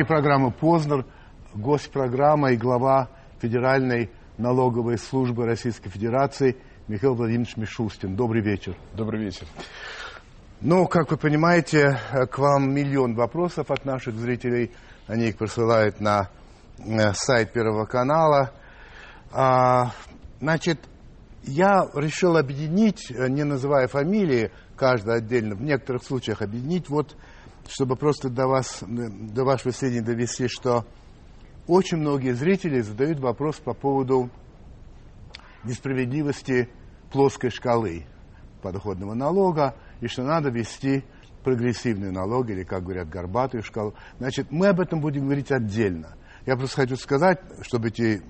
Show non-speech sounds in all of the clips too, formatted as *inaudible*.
эфире программы «Познер», гость программы и глава Федеральной налоговой службы Российской Федерации Михаил Владимирович Мишустин. Добрый вечер. Добрый вечер. Ну, как вы понимаете, к вам миллион вопросов от наших зрителей. Они их присылают на э, сайт Первого канала. А, значит, я решил объединить, э, не называя фамилии, каждый отдельно, в некоторых случаях объединить, вот, чтобы просто до вас, до вашего сведения довести, что очень многие зрители задают вопрос по поводу несправедливости плоской шкалы подоходного налога, и что надо вести прогрессивный налог, или, как говорят, горбатую шкалу. Значит, мы об этом будем говорить отдельно. Я просто хочу сказать, чтобы эти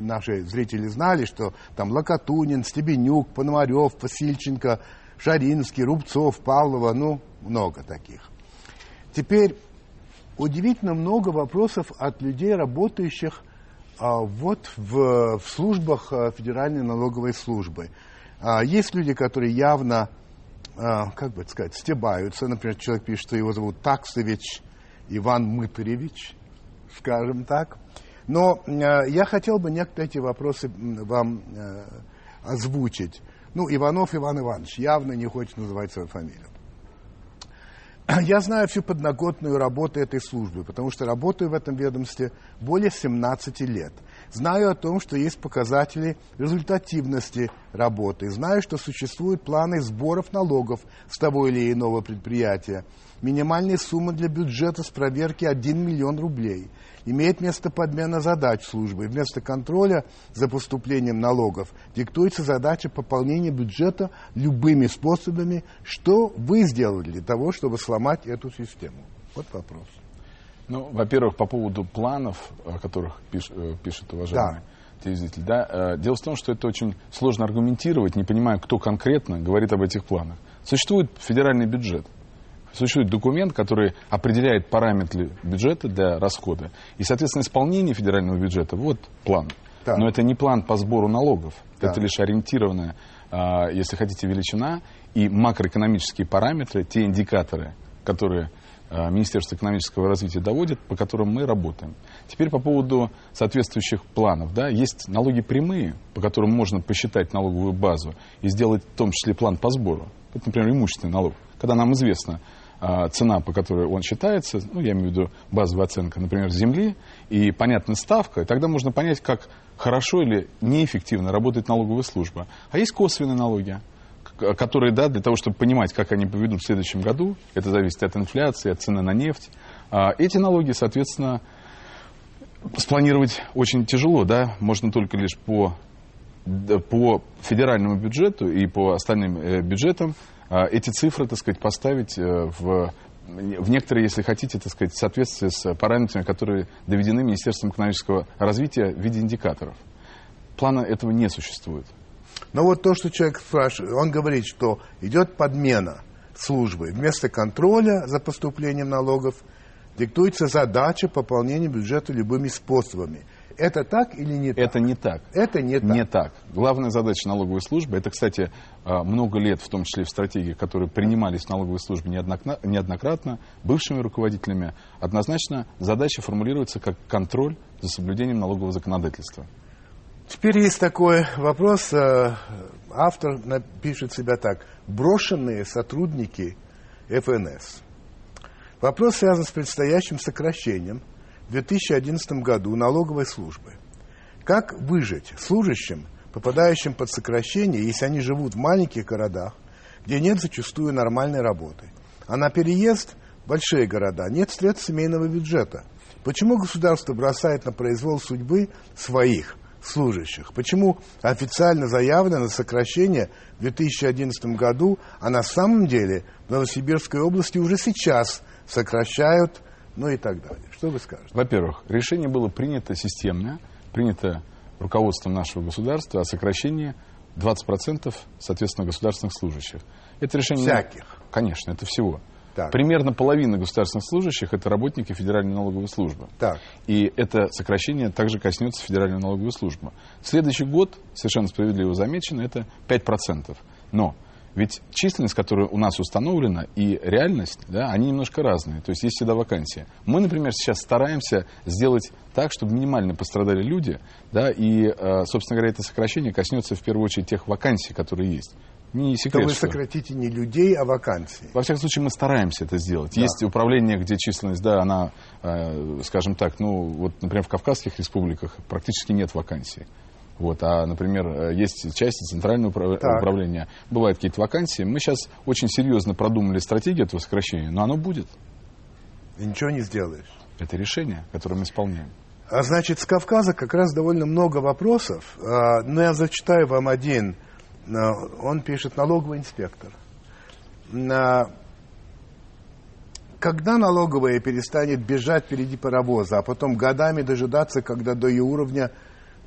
наши зрители знали, что там Локотунин, Стебенюк, Пономарев, Васильченко, Шаринский, Рубцов, Павлова, ну, много таких. Теперь удивительно много вопросов от людей, работающих а, вот в, в службах а, Федеральной налоговой службы. А, есть люди, которые явно, а, как бы сказать, стебаются. Например, человек пишет, что его зовут Таксович Иван Мытаревич, скажем так. Но э, я хотел бы некоторые эти вопросы вам э, озвучить. Ну, Иванов Иван Иванович явно не хочет называть свою фамилию. *clears throat* Я знаю всю подноготную работу этой службы, потому что работаю в этом ведомстве более 17 лет. Знаю о том, что есть показатели результативности работы. Знаю, что существуют планы сборов налогов с того или иного предприятия. Минимальная сумма для бюджета с проверки 1 миллион рублей – имеет место подмена задач службы. Вместо контроля за поступлением налогов диктуется задача пополнения бюджета любыми способами. Что вы сделали для того, чтобы сломать эту систему? Вот вопрос. Ну, во-первых, по поводу планов, о которых пиш, э, пишет уважаемый да. телезритель. Да, э, дело в том, что это очень сложно аргументировать, не понимая, кто конкретно говорит об этих планах. Существует федеральный бюджет – Существует документ, который определяет параметры бюджета для расхода. И, соответственно, исполнение федерального бюджета, вот план. Да. Но это не план по сбору налогов. Да. Это лишь ориентированная, а, если хотите, величина и макроэкономические параметры, те индикаторы, которые Министерство экономического развития доводит, по которым мы работаем. Теперь по поводу соответствующих планов. Да, есть налоги прямые, по которым можно посчитать налоговую базу и сделать в том числе план по сбору. Это, например, имущественный налог. Когда нам известно, а, цена, по которой он считается, ну, я имею в виду базовая оценка, например, земли, и понятная ставка, тогда можно понять, как хорошо или неэффективно работает налоговая служба. А есть косвенные налоги, которые, да, для того, чтобы понимать, как они поведут в следующем году, это зависит от инфляции, от цены на нефть. А эти налоги, соответственно, спланировать очень тяжело, да, можно только лишь по, по федеральному бюджету и по остальным э, бюджетам а, эти цифры, так сказать, поставить э, в, в некоторые, если хотите, так сказать, в соответствии с параметрами, которые доведены Министерством экономического развития в виде индикаторов. Плана этого не существует. Но вот то, что человек спрашивает, он говорит, что идет подмена службы. Вместо контроля за поступлением налогов диктуется задача пополнения бюджета любыми способами. Это так или не так? Это не так. Это не так. Не так. Главная задача налоговой службы, это, кстати, а, много лет, в том числе в стратегии, которые принимались в налоговой службе неоднократно, бывшими руководителями, однозначно задача формулируется как контроль за соблюдением налогового законодательства. Теперь есть такой вопрос. Э, автор пишет себя так. Брошенные сотрудники ФНС. Вопрос связан с предстоящим сокращением – в 2011 году налоговой службы. Как выжить служащим, попадающим под сокращение, если они живут в маленьких городах, где нет зачастую нормальной работы, а на переезд в большие города нет средств семейного бюджета? Почему государство бросает на произвол судьбы своих служащих? Почему официально заявлено сокращение в 2011 году, а на самом деле в Новосибирской области уже сейчас сокращают ну и так далее. Что вы скажете? Во-первых, решение было принято системно, принято руководством нашего государства о сокращении 20% соответственно государственных служащих. Это решение... Всяких? Конечно, это всего. Так. Примерно половина государственных служащих это работники Федеральной налоговой службы. Так. И это сокращение также коснется Федеральной налоговой службы. Следующий год, совершенно справедливо замечено, это 5%. Но Ведь численность, которая у нас установлена, и реальность, да, они немножко разные. То есть есть всегда вакансия. Мы, например, сейчас стараемся сделать так, чтобы минимально пострадали люди, да, и, э, собственно говоря, это сокращение коснется в первую очередь тех вакансий, которые есть. Не секрет, То вы сократите не людей, а вакансии. Во всяком случае, мы стараемся это сделать. Да. Есть управление, где численность, да, она, э, скажем так, ну, вот, например, в Кавказских республиках практически нет вакансий. Вот, а, например, э, есть части центрального управ... управления, бывают какие-то вакансии. Мы сейчас очень серьезно продумали стратегию этого сокращения, но оно будет. И ничего не сделаешь. Это решение, которое мы исполняем. А значит, с Кавказа как раз довольно много вопросов. А, но я зачитаю вам один. Он пишет налоговый инспектор. Когда налоговая перестанет бежать впереди паровоза, а потом годами дожидаться, когда до ее уровня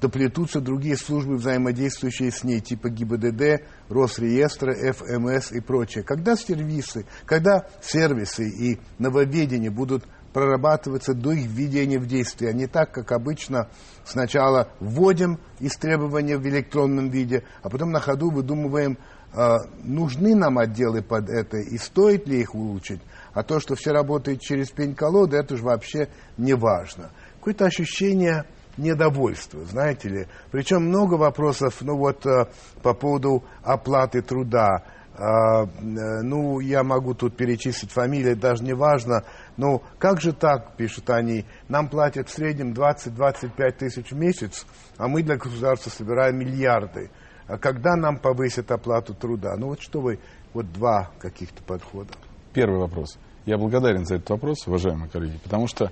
доплетутся другие службы, взаимодействующие с ней, типа ГИБДД, Росреестра, ФМС и прочее. Когда сервисы, когда сервисы и нововведения будут прорабатываться до их введения в действие, а не так, как обычно сначала вводим истребования в электронном виде, а потом на ходу выдумываем, э, нужны нам отделы под это и стоит ли их улучшить, а то, что все работает через пень-колоды, это же вообще не важно. Какое-то ощущение недовольство, знаете ли. Причем много вопросов, ну вот э, по поводу оплаты труда. А, э, ну, я могу тут перечислить фамилии, даже не важно. Но как же так, пишут они, нам платят в среднем 20-25 тысяч в месяц, а мы для государства собираем миллиарды. А когда нам повысят оплату труда? Ну вот что вы, вот два каких-то подхода. Первый вопрос. Я благодарен за этот вопрос, уважаемые коллеги, потому что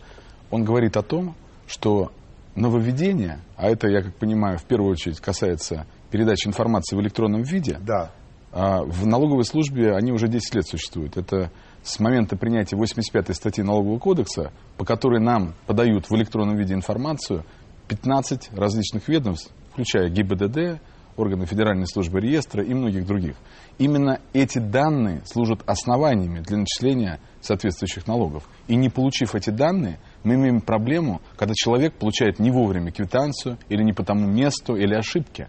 он говорит о том, что нововведения, а это, я как понимаю, в первую очередь касается передачи информации в электронном виде, да. А в налоговой службе они уже 10 лет существуют. Это с момента принятия 85-й статьи Налогового кодекса, по которой нам подают в электронном виде информацию 15 различных ведомств, включая ГИБДД, органы Федеральной службы реестра и многих других. Именно эти данные служат основаниями для начисления соответствующих налогов. И не получив эти данные, мы имеем проблему, когда человек получает не вовремя квитанцию или не по тому месту или ошибки.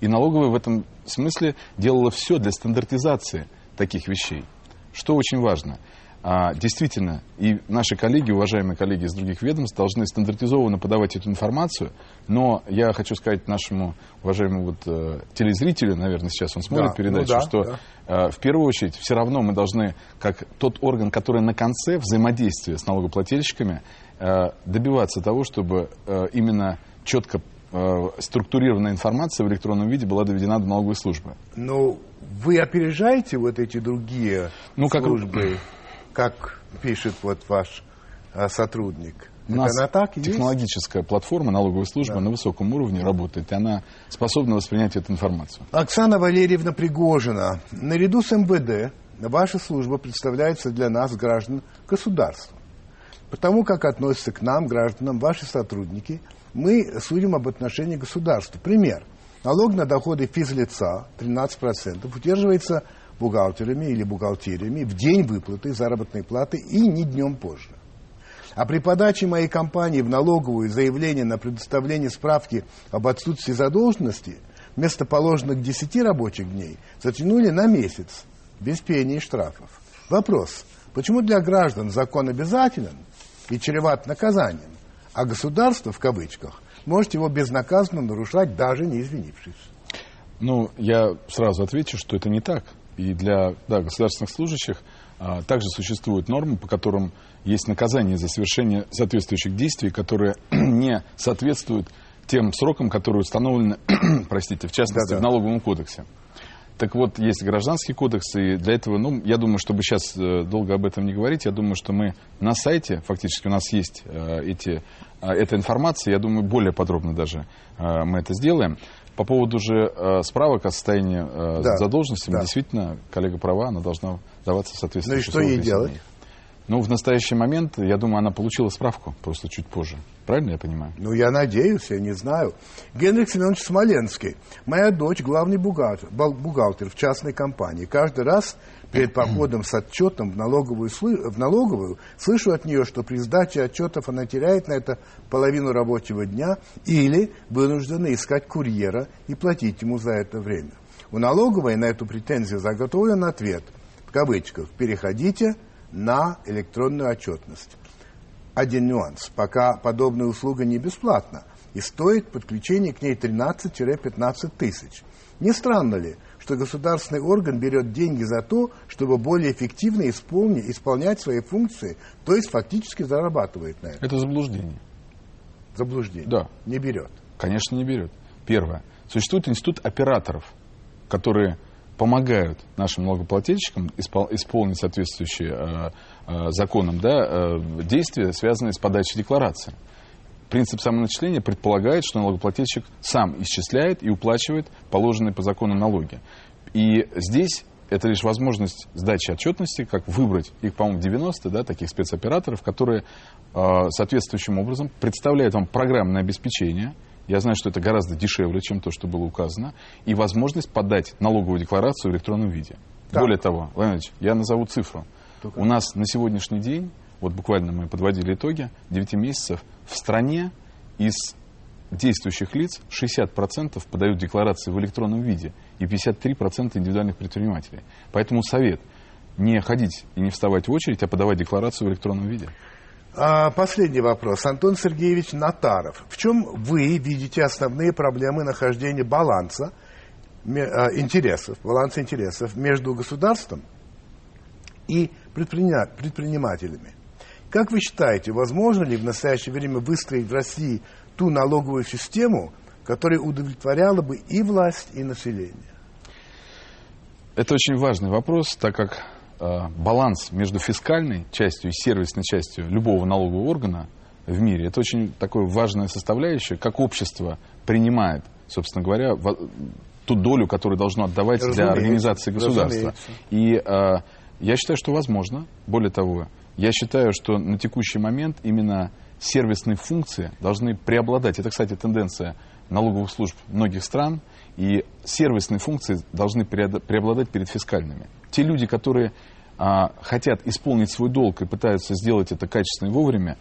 И налоговая в этом смысле делала все для стандартизации таких вещей. Что очень важно – а, действительно, и наши коллеги, уважаемые коллеги из других ведомств, должны стандартизованно подавать эту информацию. Но я хочу сказать нашему уважаемому вот, э, телезрителю, наверное, сейчас он смотрит да, передачу, ну да, что да. Э, в первую очередь все равно мы должны, как тот орган, который на конце взаимодействия с налогоплательщиками, э, добиваться того, чтобы э, именно четко структурированная информация в электронном виде была доведена до налоговой службы. Ну, вы опережаете вот эти другие ну, службы? Как как пишет вот ваш а, сотрудник. У нас она так технологическая есть? платформа налоговой службы да. на высоком уровне работает, и она способна воспринять эту информацию. Оксана Валерьевна Пригожина, наряду с МВД ваша служба представляется для нас, граждан, государством. Потому как относятся к нам, гражданам, ваши сотрудники, мы судим об отношении государства. Пример. Налог на доходы физлица 13% удерживается бухгалтерами или бухгалтериями в день выплаты заработной платы и не днем позже. А при подаче моей компании в налоговую заявление на предоставление справки об отсутствии задолженности вместо положенных 10 рабочих дней затянули на месяц, без пения и штрафов. Вопрос, почему для граждан закон обязателен и чреват наказанием, а государство, в кавычках, может его безнаказанно нарушать, даже не извинившись? Ну, я сразу отвечу, что это не так. И для да, государственных служащих а, также существуют нормы, по которым есть наказание за совершение соответствующих действий, которые *clears throat* не соответствуют тем срокам, которые установлены, *clears throat* простите, в частности, Да-да. в налоговом кодексе. Так вот, есть гражданский кодекс, и для этого, ну, я думаю, чтобы сейчас э, долго об этом не говорить, я думаю, что мы на сайте, фактически у нас есть э, эти, э, эта информация, я думаю, более подробно даже мы это сделаем. По поводу же э, справок о состоянии э, да. задолженности, да. действительно, коллега права, она должна даваться соответствующей Ну и что ей делать? Ну, в настоящий момент, я думаю, она получила справку, просто чуть позже. Правильно я понимаю? Ну, я надеюсь, я не знаю. Генрих Семенович Смоленский. Моя дочь главный бухгалтер, бухгалтер в частной компании. Каждый раз перед *clears throat* походом с отчетом в налоговую, в налоговую слышу от нее, что при сдаче отчетов она теряет на это половину рабочего дня или вынуждена искать курьера и платить ему за это время. У налоговой на эту претензию заготовлен ответ, в кавычках, «переходите на электронную отчетность». Один нюанс. Пока подобная услуга не бесплатна и стоит подключение к ней 13-15 тысяч. Не странно ли, что государственный орган берет деньги за то, чтобы более эффективно исполнить, исполнять свои функции, то есть фактически зарабатывает на этом? Это заблуждение. Заблуждение? Да. Не берет? Конечно, не берет. Первое. Существует институт операторов, которые помогают нашим налогоплательщикам исполнить соответствующие э, э, законам да, э, действия, связанные с подачей декларации. Принцип самоначисления предполагает, что налогоплательщик сам исчисляет и уплачивает положенные по закону налоги. И здесь это лишь возможность сдачи отчетности, как выбрать их, по-моему, 90 да, таких спецоператоров, которые э, соответствующим образом представляют вам программное обеспечение, я знаю, что это гораздо дешевле, чем то, что было указано, и возможность подать налоговую декларацию в электронном виде. Так. Более того, Владимир Ильич, я назову цифру. Только. У нас на сегодняшний день, вот буквально мы подводили итоги, 9 месяцев в стране из действующих лиц 60% подают декларации в электронном виде и 53% индивидуальных предпринимателей. Поэтому совет не ходить и не вставать в очередь, а подавать декларацию в электронном виде. А, последний вопрос. Антон Сергеевич Натаров. В чем вы видите основные проблемы нахождения баланса а, интересов, баланса интересов между государством и предпринимателями? Как вы считаете, возможно ли в настоящее время выстроить в России ту налоговую систему, которая удовлетворяла бы и власть, и население? Это очень важный вопрос, так как баланс между фискальной частью и сервисной частью любого налогового органа в мире, это очень такое важная составляющая, как общество принимает, собственно говоря, ту долю, которую должно отдавать разумеется, для организации государства. Разумеется. И э, я считаю, что возможно. Более того, я считаю, что на текущий момент именно сервисные функции должны преобладать. Это, кстати, тенденция налоговых служб многих стран. И сервисные функции должны преобладать перед фискальными те люди, которые а, хотят исполнить свой долг и пытаются сделать это качественно и вовремя,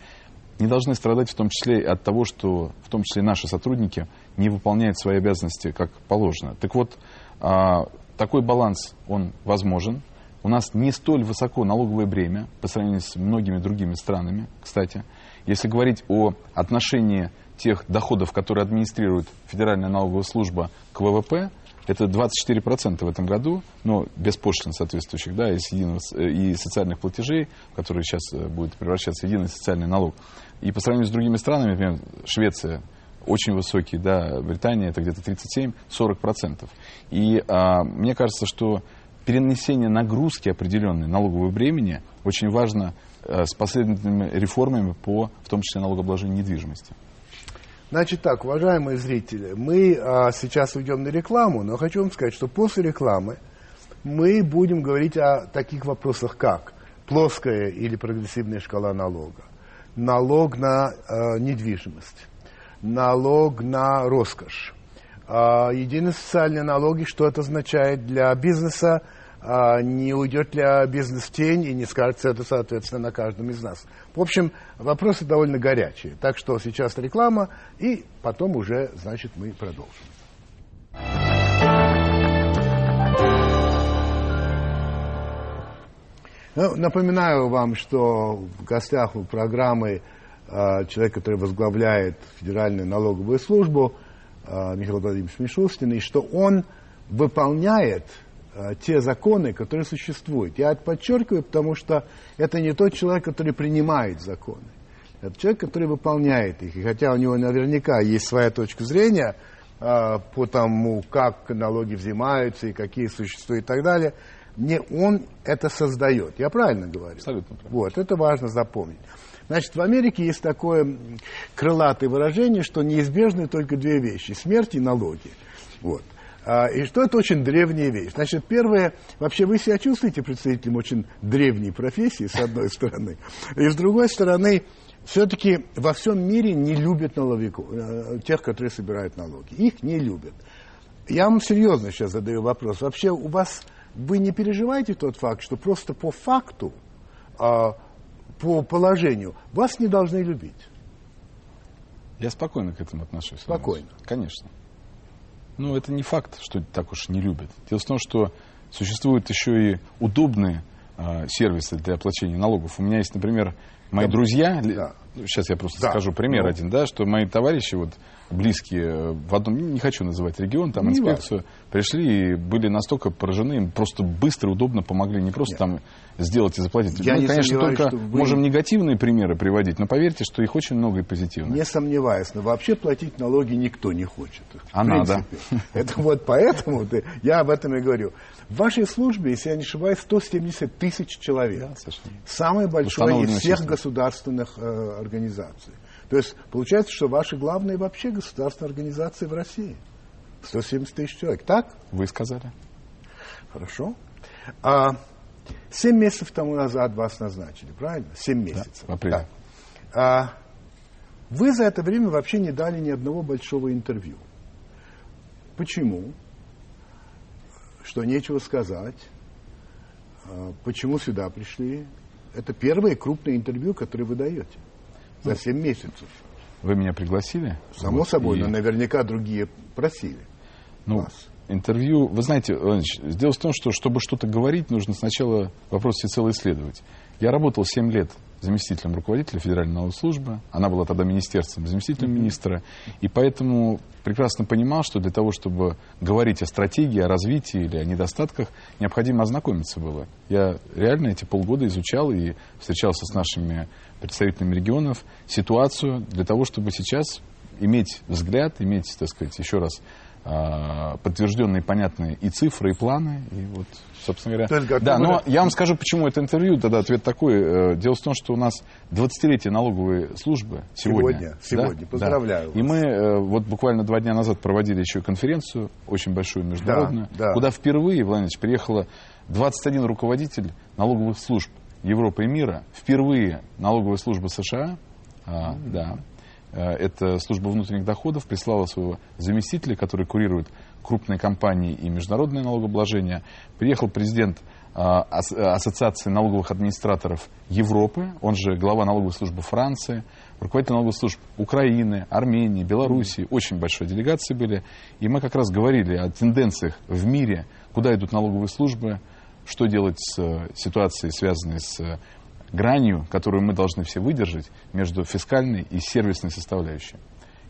не должны страдать в том числе от того, что в том числе наши сотрудники не выполняют свои обязанности как положено. Так вот, а, такой баланс, он возможен. У нас не столь высоко налоговое бремя по сравнению с многими другими странами, кстати. Если говорить о отношении тех доходов, которые администрирует Федеральная налоговая служба к ВВП, это 24% в этом году, но без пошлин соответствующих, да, и, единого, э, и социальных платежей, которые сейчас э, будет превращаться в единый социальный налог. И по сравнению с другими странами, например, Швеция очень высокий, да, Британия это где-то 37-40%. И а, мне кажется, что перенесение нагрузки определенной налогового бремени очень важно а, с последовательными реформами по, в том числе, налогообложению недвижимости. Значит так, уважаемые зрители, мы а, сейчас уйдем на рекламу, но хочу вам сказать, что после рекламы мы будем говорить о таких вопросах, как плоская или прогрессивная шкала налога, налог на а, недвижимость, налог на роскошь, а, единые социальные налоги, что это означает для бизнеса, не уйдет ли бизнес в тень и не скажется это, соответственно, на каждом из нас. В общем, вопросы довольно горячие. Так что сейчас реклама, и потом уже, значит, мы продолжим. Ну, напоминаю вам, что в гостях у программы э, человек, который возглавляет Федеральную налоговую службу, э, Михаил Владимирович Мишустин, и что он выполняет те законы, которые существуют. Я это подчеркиваю, потому что это не тот человек, который принимает законы. Это человек, который выполняет их. И хотя у него наверняка есть своя точка зрения э, по тому, как налоги взимаются и какие существуют и так далее, не он это создает. Я правильно говорю? Абсолютно правильно. Вот, это важно запомнить. Значит, в Америке есть такое крылатое выражение, что неизбежны только две вещи – смерть и налоги. Вот. А, и что это очень древняя вещь. Значит, первое, вообще вы себя чувствуете представителем очень древней профессии, с одной *laughs* стороны. И с другой стороны, все-таки во всем мире не любят налоговиков, э, тех, которые собирают налоги. Их не любят. Я вам серьезно сейчас задаю вопрос. Вообще у вас, вы не переживаете тот факт, что просто по факту, а, по положению, вас не должны любить? Я спокойно к этому отношусь. Спокойно? Конечно. Ну, это не факт, что так уж не любят. Дело в том, что существуют еще и удобные э, сервисы для оплачения налогов. У меня есть, например, мои да. друзья, да. сейчас я просто да. скажу пример ну. один, да, что мои товарищи, вот близкие э, в одном, не хочу называть регион, там не инспекцию, важно. пришли и были настолько поражены, им просто быстро, удобно помогли, не просто Нет. там сделать и заплатить. Я Мы, конечно, только вы... можем негативные примеры приводить, но поверьте, что их очень много и позитивных. Не сомневаюсь, но вообще платить налоги никто не хочет. А надо. Это вот поэтому я об этом и говорю. В вашей службе, если я не ошибаюсь, 170 тысяч человек. Да, Самое большое из всех государственных э, организаций. То есть получается, что ваши главные вообще государственные организации в России. 170 тысяч человек. Так? Вы сказали. Хорошо. А, семь месяцев тому назад вас назначили, правильно? Семь месяцев. Да, в апреле. А, вы за это время вообще не дали ни одного большого интервью. Почему? Что нечего сказать? А, почему сюда пришли? Это первое крупное интервью, которое вы даете за 7 месяцев. Вы меня пригласили? Само вот, собой, и... но наверняка другие просили. Ну, вас. интервью, вы знаете, Иванович, дело в том, что чтобы что-то говорить, нужно сначала вопрос всецело исследовать. Я работал 7 лет заместителем руководителя Федеральной налоговой службы. Она была тогда министерством, заместителем mm-hmm. министра. И поэтому прекрасно понимал, что для того, чтобы говорить о стратегии, о развитии или о недостатках, необходимо ознакомиться было. Я реально эти полгода изучал и встречался с нашими представителями регионов ситуацию для того, чтобы сейчас иметь взгляд, иметь, так сказать, еще раз а, подтвержденные, понятные и цифры, и планы. И вот, собственно говоря. Только да, но я вам скажу, почему это интервью, тогда ответ такой. Э, дело в том, что у нас 20-летие налоговой службы сегодня. Сегодня, сегодня. Да? поздравляю. Да. И мы э, вот буквально два дня назад проводили еще конференцию, очень большую международную, да, да. куда впервые, Владимир приехало 21 руководитель налоговых служб Европы и мира. Впервые налоговая служба США, а, да, Э, это служба внутренних доходов прислала своего заместителя, который курирует крупные компании и международное налогообложение. Приехал президент э, Ассоциации налоговых администраторов Европы, он же глава налоговой службы Франции, руководитель налоговых служб Украины, Армении, Белоруссии. Очень большой делегации были. И мы как раз говорили о тенденциях в мире, куда идут налоговые службы, что делать с э, ситуацией, связанной с гранью, которую мы должны все выдержать между фискальной и сервисной составляющей.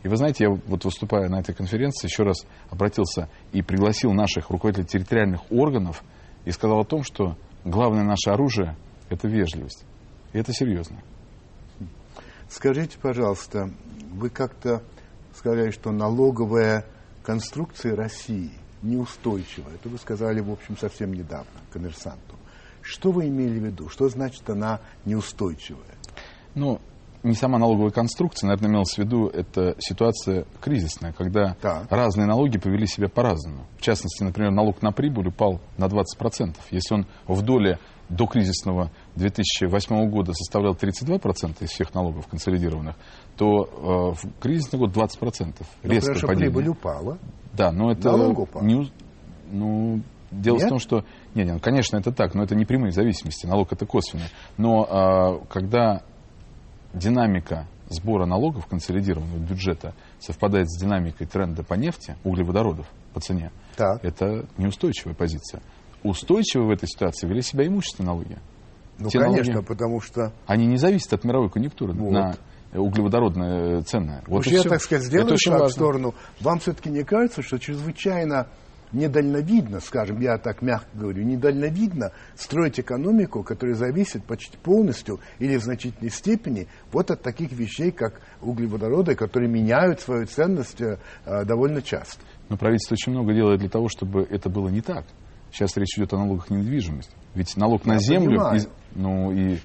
И вы знаете, я вот выступая на этой конференции, еще раз обратился и пригласил наших руководителей территориальных органов и сказал о том, что главное наше оружие – это вежливость. И это серьезно. Скажите, пожалуйста, вы как-то сказали, что налоговая конструкция России неустойчива. Это вы сказали, в общем, совсем недавно коммерсанту. Что вы имели в виду? Что значит она неустойчивая? Ну, не сама налоговая конструкция, наверное, имелось в виду, это ситуация кризисная, когда так. разные налоги повели себя по-разному. В частности, например, налог на прибыль упал на 20%. Если он в доле до кризисного 2008 года составлял 32% из всех налогов консолидированных, то э, в кризисный год 20%. Резкое но, падение. прибыль упала. Да, но это... Налог упал. Не, ну, Дело Нет? в том, что, нет, нет, конечно, это так, но это не прямые зависимости, налог это косвенный. Но а, когда динамика сбора налогов консолидированного бюджета совпадает с динамикой тренда по нефти, углеводородов по цене, так. это неустойчивая позиция. Устойчивы в этой ситуации вели себя имущественные налоги. Ну, Те конечно, налоги, потому что... Они не зависят от мировой конъюнктуры вот. на углеводородное ценное. Вот Уж я, все. так сказать, сделаю шаг в сторону. Вам все-таки не кажется, что чрезвычайно недальновидно, скажем, я так мягко говорю, недальновидно строить экономику, которая зависит почти полностью или в значительной степени вот от таких вещей, как углеводороды, которые меняют свою ценность э, довольно часто. Но правительство очень много делает для того, чтобы это было не так. Сейчас речь идет о налогах на недвижимость. Ведь налог на я землю, и, ну и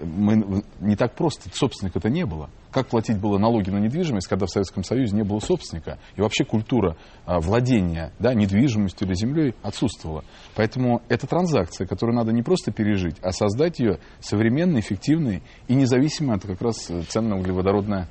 мы, не так просто, собственника это не было. Как платить было налоги на недвижимость, когда в Советском Союзе не было собственника? И вообще культура а, владения да, недвижимостью или землей отсутствовала. Поэтому это транзакция, которую надо не просто пережить, а создать ее современной, эффективной и независимой от как раз ценно-углеводородная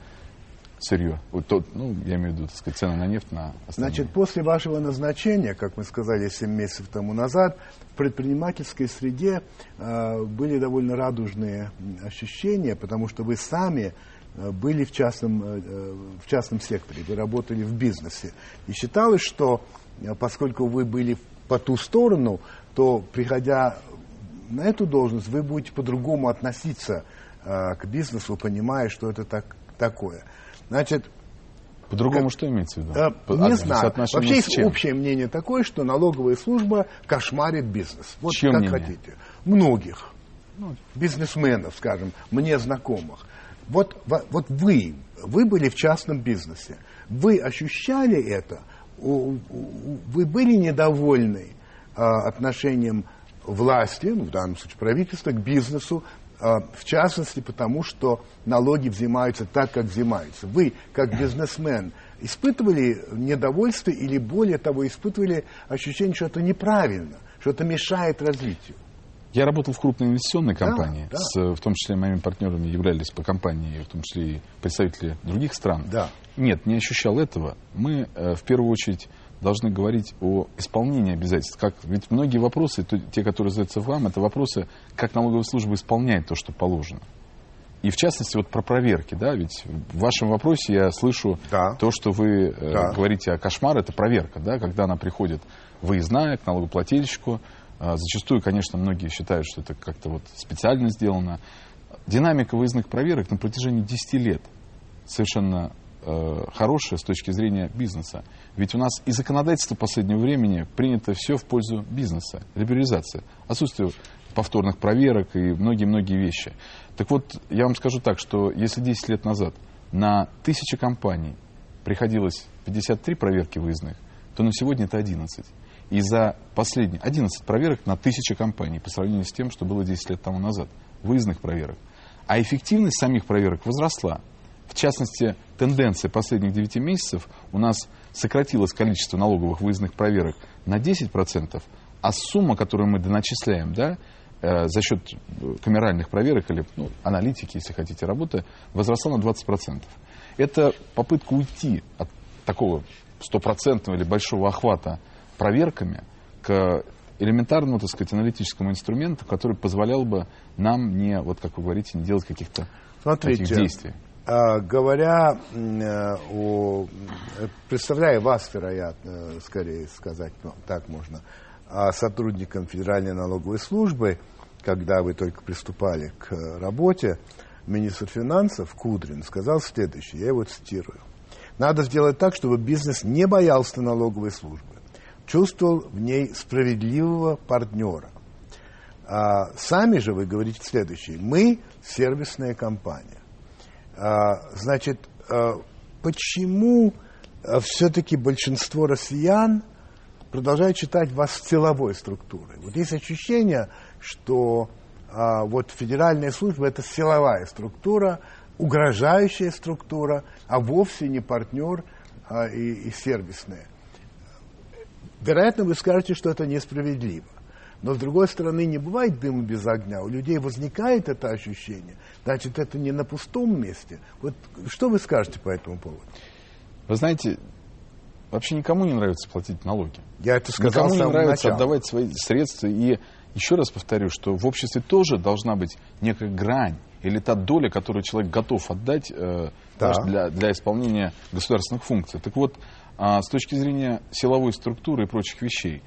сырье. Вот тот, ну, я имею в виду, так сказать, цены на нефть, на остальные. Значит, после вашего назначения, как мы сказали 7 месяцев тому назад, в предпринимательской среде э, были довольно радужные ощущения, потому что вы сами э, были в частном, э, в частном секторе, вы работали в бизнесе. И считалось, что поскольку вы были по ту сторону, то, приходя на эту должность, вы будете по-другому относиться э, к бизнесу, понимая, что это так, такое. Значит, по-другому что имеется в виду? Э, не знаю. Вообще есть общее мнение такое, что налоговая служба кошмарит бизнес. Вот Чье как мнение? хотите. Многих. Ну, бизнесменов, скажем, мне знакомых. Вот, вот вы, вы были в частном бизнесе. Вы ощущали это? Вы были недовольны э, отношением власти, ну, в данном случае правительства, к бизнесу, э, в частности потому, что налоги взимаются так, как взимаются. Вы, как бизнесмен, испытывали недовольство или, более того, испытывали ощущение, что это неправильно, что это мешает развитию? Я работал в крупной инвестиционной компании, да, да. С, в том числе моими партнерами являлись по компании, в том числе и представители других стран. Да. Нет, не ощущал этого. Мы э, в первую очередь должны говорить о исполнении обязательств. Как, ведь многие вопросы, то, те, которые задаются вам, это вопросы, как налоговая служба исполняет то, что положено. И в частности, вот про проверки, да, ведь в вашем вопросе я слышу да. то, что вы э, да. говорите о кошмаре, это проверка, да, когда она приходит выездная к налогоплательщику, а, зачастую, конечно, многие считают, что это как-то вот специально сделано. Динамика выездных проверок на протяжении 10 лет совершенно э, хорошая с точки зрения бизнеса. Ведь у нас и законодательство последнего времени принято все в пользу бизнеса, либерализация, отсутствие повторных проверок и многие-многие вещи. Так вот, я вам скажу так, что если 10 лет назад на тысячи компаний приходилось 53 проверки выездных, то на сегодня это 11. И за последние 11 проверок на тысячи компаний по сравнению с тем, что было 10 лет тому назад, выездных проверок. А эффективность самих проверок возросла. В частности, тенденция последних 9 месяцев у нас сократилось количество налоговых выездных проверок на 10%, а сумма, которую мы доначисляем да, э, за счет камеральных проверок или ну, аналитики, если хотите, работы, возросла на 20%. Это попытка уйти от такого стопроцентного или большого охвата проверками к элементарному, так сказать, аналитическому инструменту, который позволял бы нам не, вот как вы говорите, не делать каких-то таких действий. А, говоря э, о... Представляя вас, вероятно, скорее сказать, ну, так можно, а сотрудникам Федеральной налоговой службы, когда вы только приступали к работе, министр финансов Кудрин сказал следующее, я его цитирую. Надо сделать так, чтобы бизнес не боялся налоговой службы чувствовал в ней справедливого партнера. А сами же вы говорите следующее. Мы сервисная компания. А, значит, а, почему а, все-таки большинство россиян продолжают считать вас силовой структурой? Вот есть ощущение, что вот федеральная служба это силовая структура, угрожающая структура, а вовсе не партнер и, и сервисная. Вероятно, вы скажете, что это несправедливо. Но, с другой стороны, не бывает дыма без огня. У людей возникает это ощущение. Значит, это не на пустом месте. Вот что вы скажете по этому поводу? Вы знаете, вообще никому не нравится платить налоги. Я это сказал Никому не нравится начала. отдавать свои средства. И еще раз повторю, что в обществе тоже должна быть некая грань или та доля, которую человек готов отдать э, да. для, для исполнения государственных функций. Так вот, а с точки зрения силовой структуры и прочих вещей,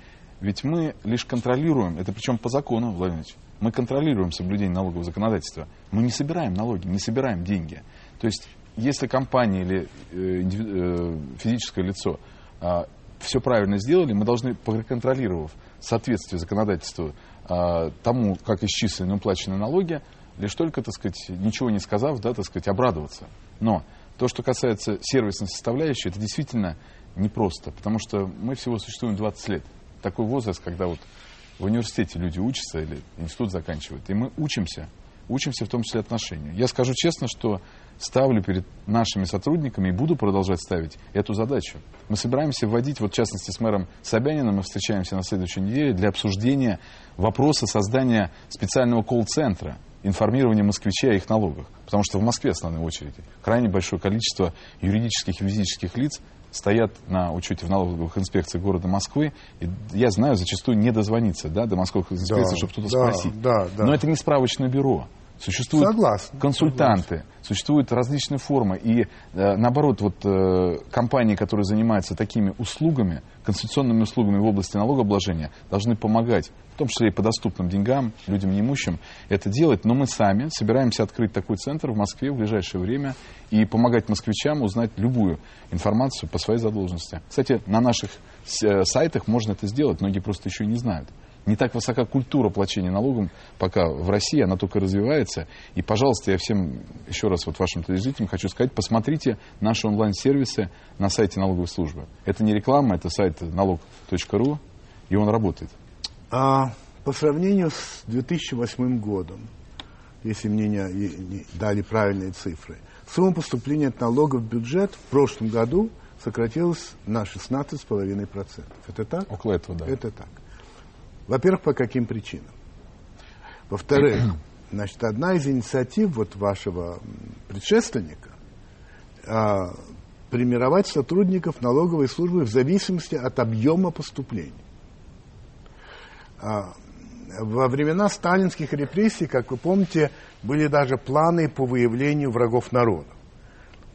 ведь мы лишь контролируем, это причем по закону, Владимир мы контролируем соблюдение налогового законодательства. Мы не собираем налоги, не собираем деньги. То есть, если компания или э, э, физическое лицо э, все правильно сделали, мы должны, проконтролировав соответствие законодательству э, тому, как исчислены и уплачены налоги, лишь только, так сказать, ничего не сказав, да, так сказать, обрадоваться. Но то, что касается сервисной составляющей, это действительно непросто, потому что мы всего существуем 20 лет. Такой возраст, когда вот в университете люди учатся или институт заканчивают, и мы учимся, учимся в том числе отношению. Я скажу честно, что ставлю перед нашими сотрудниками и буду продолжать ставить эту задачу. Мы собираемся вводить, вот в частности с мэром Собяниным, мы встречаемся на следующей неделе для обсуждения вопроса создания специального колл-центра информирования москвичей о их налогах. Потому что в Москве основной очереди крайне большое количество юридических и физических лиц стоят на учете в налоговых инспекциях города Москвы. И я знаю, зачастую не дозвониться да, до московских инспекций, да, чтобы что-то да, спросить. Да, да. Но это не справочное бюро. Существуют Согласен, консультанты, согласен. существуют различные формы. И э, наоборот, вот э, компании, которые занимаются такими услугами, конституционными услугами в области налогообложения, должны помогать, в том числе и по доступным деньгам, людям неимущим, это делать. Но мы сами собираемся открыть такой центр в Москве в ближайшее время и помогать москвичам узнать любую информацию по своей задолженности. Кстати, на наших э, сайтах можно это сделать, многие просто еще и не знают не так высока культура плачения налогом пока в России, она только развивается. И, пожалуйста, я всем еще раз вот вашим телезрителям хочу сказать, посмотрите наши онлайн-сервисы на сайте налоговой службы. Это не реклама, это сайт налог.ру, и он работает. А по сравнению с 2008 годом, если мне не, не дали правильные цифры, сумма поступления от налогов в бюджет в прошлом году сократилась на 16,5%. Это так? Около этого, да. Это так. Во-первых, по каким причинам? Во-вторых, *clears throat* значит, одна из инициатив вот вашего предшественника а, премировать сотрудников налоговой службы в зависимости от объема поступлений. А, во времена сталинских репрессий, как вы помните, были даже планы по выявлению врагов народа.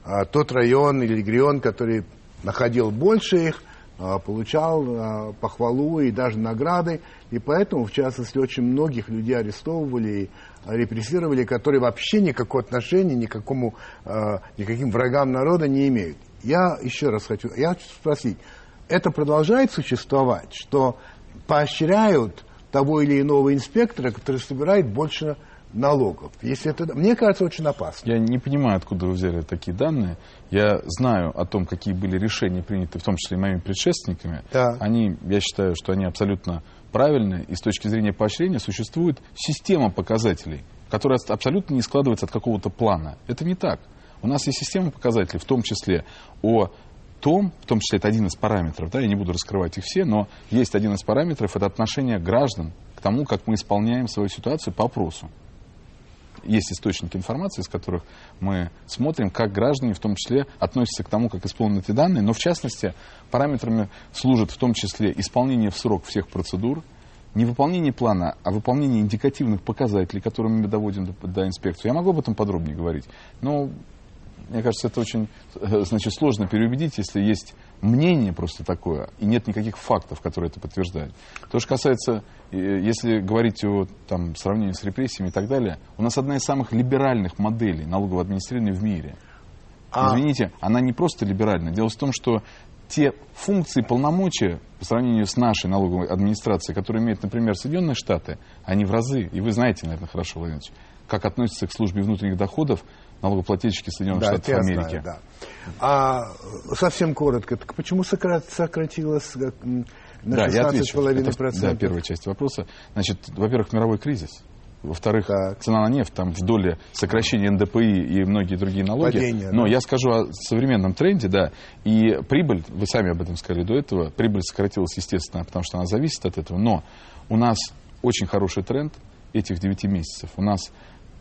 А, тот район или регион, который находил больше их, получал а, похвалу и даже награды. И поэтому, в частности, очень многих людей арестовывали и репрессировали, которые вообще никакого отношения никакому, а, никаким врагам народа не имеют. Я еще раз хочу, я хочу спросить, это продолжает существовать, что поощряют того или иного инспектора, который собирает больше налогов. Если это, мне кажется, очень опасно. Я не понимаю, откуда вы взяли такие данные. Я знаю о том, какие были решения приняты, в том числе и моими предшественниками. Да. Они, я считаю, что они абсолютно правильные. И с точки зрения поощрения существует система показателей, которая абсолютно не складывается от какого-то плана. Это не так. У нас есть система показателей, в том числе о том, в том числе это один из параметров, да, я не буду раскрывать их все, но есть один из параметров, это отношение граждан к тому, как мы исполняем свою ситуацию по опросу есть источники информации, из которых мы смотрим, как граждане в том числе относятся к тому, как исполнены эти данные. Но в частности, параметрами служат в том числе исполнение в срок всех процедур, не выполнение плана, а выполнение индикативных показателей, которыми мы доводим до, до инспекции. Я могу об этом подробнее говорить, но мне кажется, это очень э, значит, сложно переубедить, если есть мнение просто такое, и нет никаких фактов, которые это подтверждают. То, что касается, если говорить о там, сравнении с репрессиями и так далее, у нас одна из самых либеральных моделей налогового администрирования в мире. А... Извините, она не просто либеральная. Дело в том, что те функции полномочия по сравнению с нашей налоговой администрацией, которые имеют, например, Соединенные Штаты, они в разы, и вы знаете, наверное, хорошо, Владимир как относятся к службе внутренних доходов налогоплательщики Соединенных да, Штатов Америки. Знаю, да. А совсем коротко, так почему сократилось на да, 16,5%? Да, первая часть вопроса. Значит, во-первых, мировой кризис. Во-вторых, так. цена на нефть, там в доле сокращения НДПИ и многие другие налоги. Падение, Но да. я скажу о современном тренде, да. И прибыль, вы сами об этом сказали до этого, прибыль сократилась, естественно, потому что она зависит от этого. Но у нас очень хороший тренд этих 9 месяцев. У нас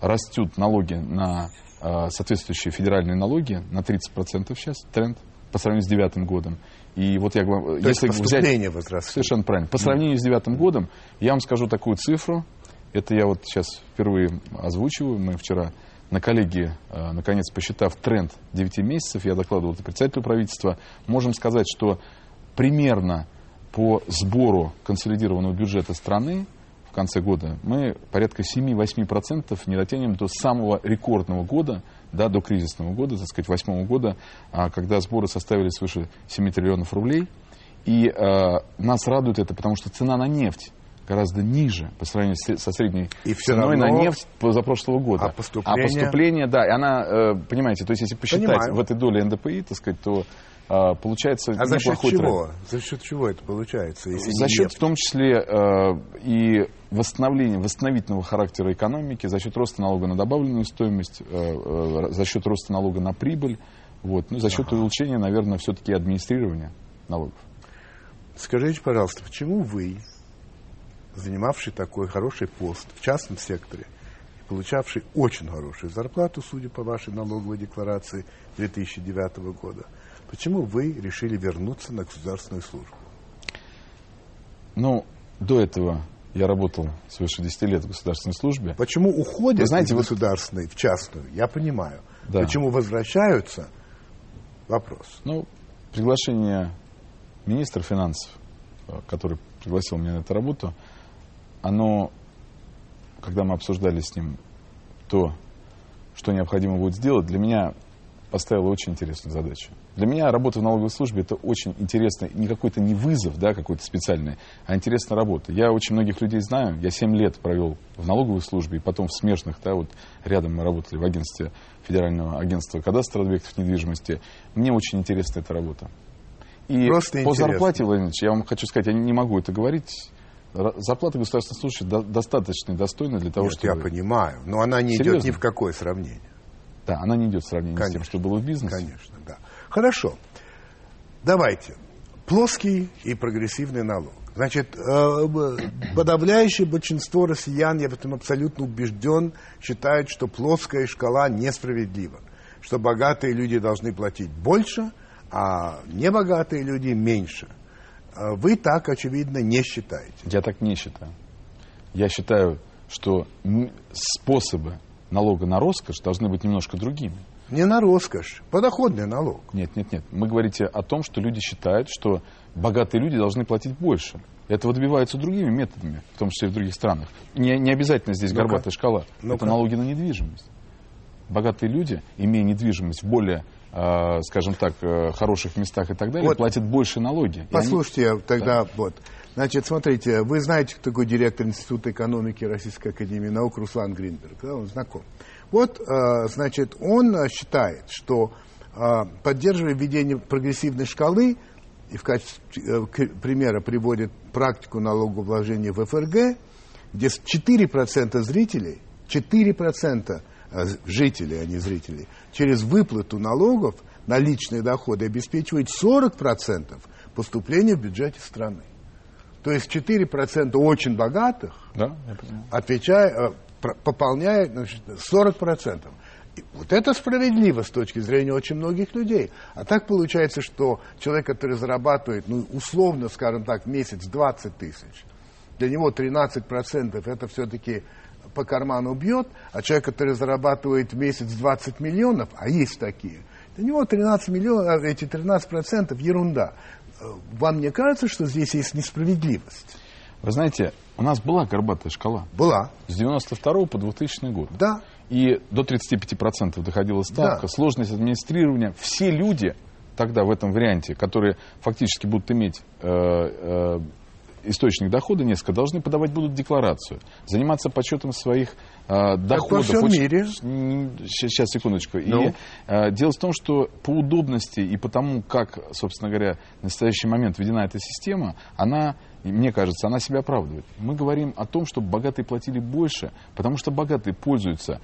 растут налоги на э, соответствующие федеральные налоги на 30% сейчас, тренд, по сравнению с девятым годом. И вот я говорю, То если взять... Совершенно правильно. По сравнению с девятым годом, я вам скажу такую цифру, это я вот сейчас впервые озвучиваю, мы вчера на коллегии, э, наконец, посчитав тренд 9 месяцев, я докладывал это председателю правительства, можем сказать, что примерно по сбору консолидированного бюджета страны в конце года, мы порядка 7-8% не дотянем до самого рекордного года, да, до кризисного года, так сказать, восьмого года, а, когда сборы составили свыше 7 триллионов рублей. И э, нас радует это, потому что цена на нефть гораздо ниже по сравнению со средней и ценой равно... на нефть позапрошлого года. А поступление? А поступление, да, и она, э, понимаете, то есть если посчитать Понимаю. в этой доле НДПИ, так сказать, то а, получается а за счет чего? Тренд. За счет чего это получается? Если за счет нефть? в том числе э, и восстановления, восстановительного характера экономики, за счет роста налога на добавленную стоимость, э, э, за счет роста налога на прибыль, вот, ну, за счет ага. увеличения, наверное, все-таки администрирования налогов. Скажите, пожалуйста, почему вы, занимавший такой хороший пост в частном секторе, получавший очень хорошую зарплату, судя по вашей налоговой декларации 2009 года, Почему вы решили вернуться на государственную службу? Ну, до этого Я работал свыше 10 лет в государственной службе. Почему уходят Вы знаете, из государственной в частную, я понимаю. Да. Почему возвращаются, вопрос. Ну, приглашение министра финансов, э, который пригласил меня на эту работу, оно, когда мы обсуждали с ним то, что необходимо будет сделать, для меня поставила очень интересную задачу. Для меня работа в налоговой службе это очень интересно, не какой-то не вызов, да, какой-то специальный, а интересная работа. Я очень многих людей знаю, я 7 лет провел в налоговой службе, и потом в смежных, да, вот рядом мы работали в агентстве Федерального агентства кадастра объектов недвижимости. Мне очень интересна эта работа. И Просто по интересно. зарплате, Владимир я вам хочу сказать, я не могу это говорить, Зарплата государственных служащих достаточно достойна для того, Нет, чтобы... я понимаю, но она не Серьезно? идет ни в какое сравнение. Да, она не идет в сравнении конечно, с тем, что было в бизнесе. Конечно, да. Хорошо. Давайте. Плоский и прогрессивный налог. Значит, э, подавляющее большинство россиян, я в этом абсолютно убежден, считают, что плоская шкала несправедлива. Что богатые люди должны платить больше, а небогатые люди меньше. Э, вы так, очевидно, не считаете. Я так не считаю. Я считаю, что способы налога на роскошь должны быть немножко другими. Не на роскошь, подоходный налог. Нет, нет, нет. Мы говорите о том, что люди считают, что богатые люди должны платить больше. Этого добиваются другими методами, в том числе и в других странах. Не, не обязательно здесь ну горбатая шкала. ну Это налоги на недвижимость. Богатые люди, имея недвижимость в более э, скажем так, э, хороших местах и так далее, вот. платят больше налоги. Послушайте, они... тогда да. вот. Значит, смотрите, вы знаете, кто такой директор Института экономики Российской Академии Наук Руслан Гринберг, да, он знаком. Вот, э, значит, он считает, что э, поддерживая введение прогрессивной шкалы, и в качестве э, примера приводит практику налогообложения в ФРГ, где 4% зрителей, 4% жителей, а не зрителей, через выплату налогов на личные доходы обеспечивает 40% поступления в бюджете страны. То есть 4% очень богатых да, отвечая, э, пополняет значит, 40%. И вот это справедливо с точки зрения очень многих людей. А так получается, что человек, который зарабатывает, ну, условно, скажем так, месяц 20 тысяч, для него 13% это все-таки по карману бьет, а человек, который зарабатывает в месяц 20 миллионов, а есть такие, для него 13 миллионов, эти 13% ерунда. Вам не кажется, что здесь есть несправедливость? Вы знаете, у нас была горбатая шкала. Была. С 92 по 2000 год. Да. И до 35% доходила ставка, да. сложность администрирования. Все люди тогда в этом варианте, которые фактически будут иметь э, э, источник дохода несколько, должны подавать будут декларацию, заниматься подсчетом своих э, доходов. Как во всем мире. Сейчас, секундочку. Ну. И э, дело в том, что по удобности и по тому, как, собственно говоря, в настоящий момент введена эта система, она мне кажется, она себя оправдывает. Мы говорим о том, чтобы богатые платили больше, потому что богатые пользуются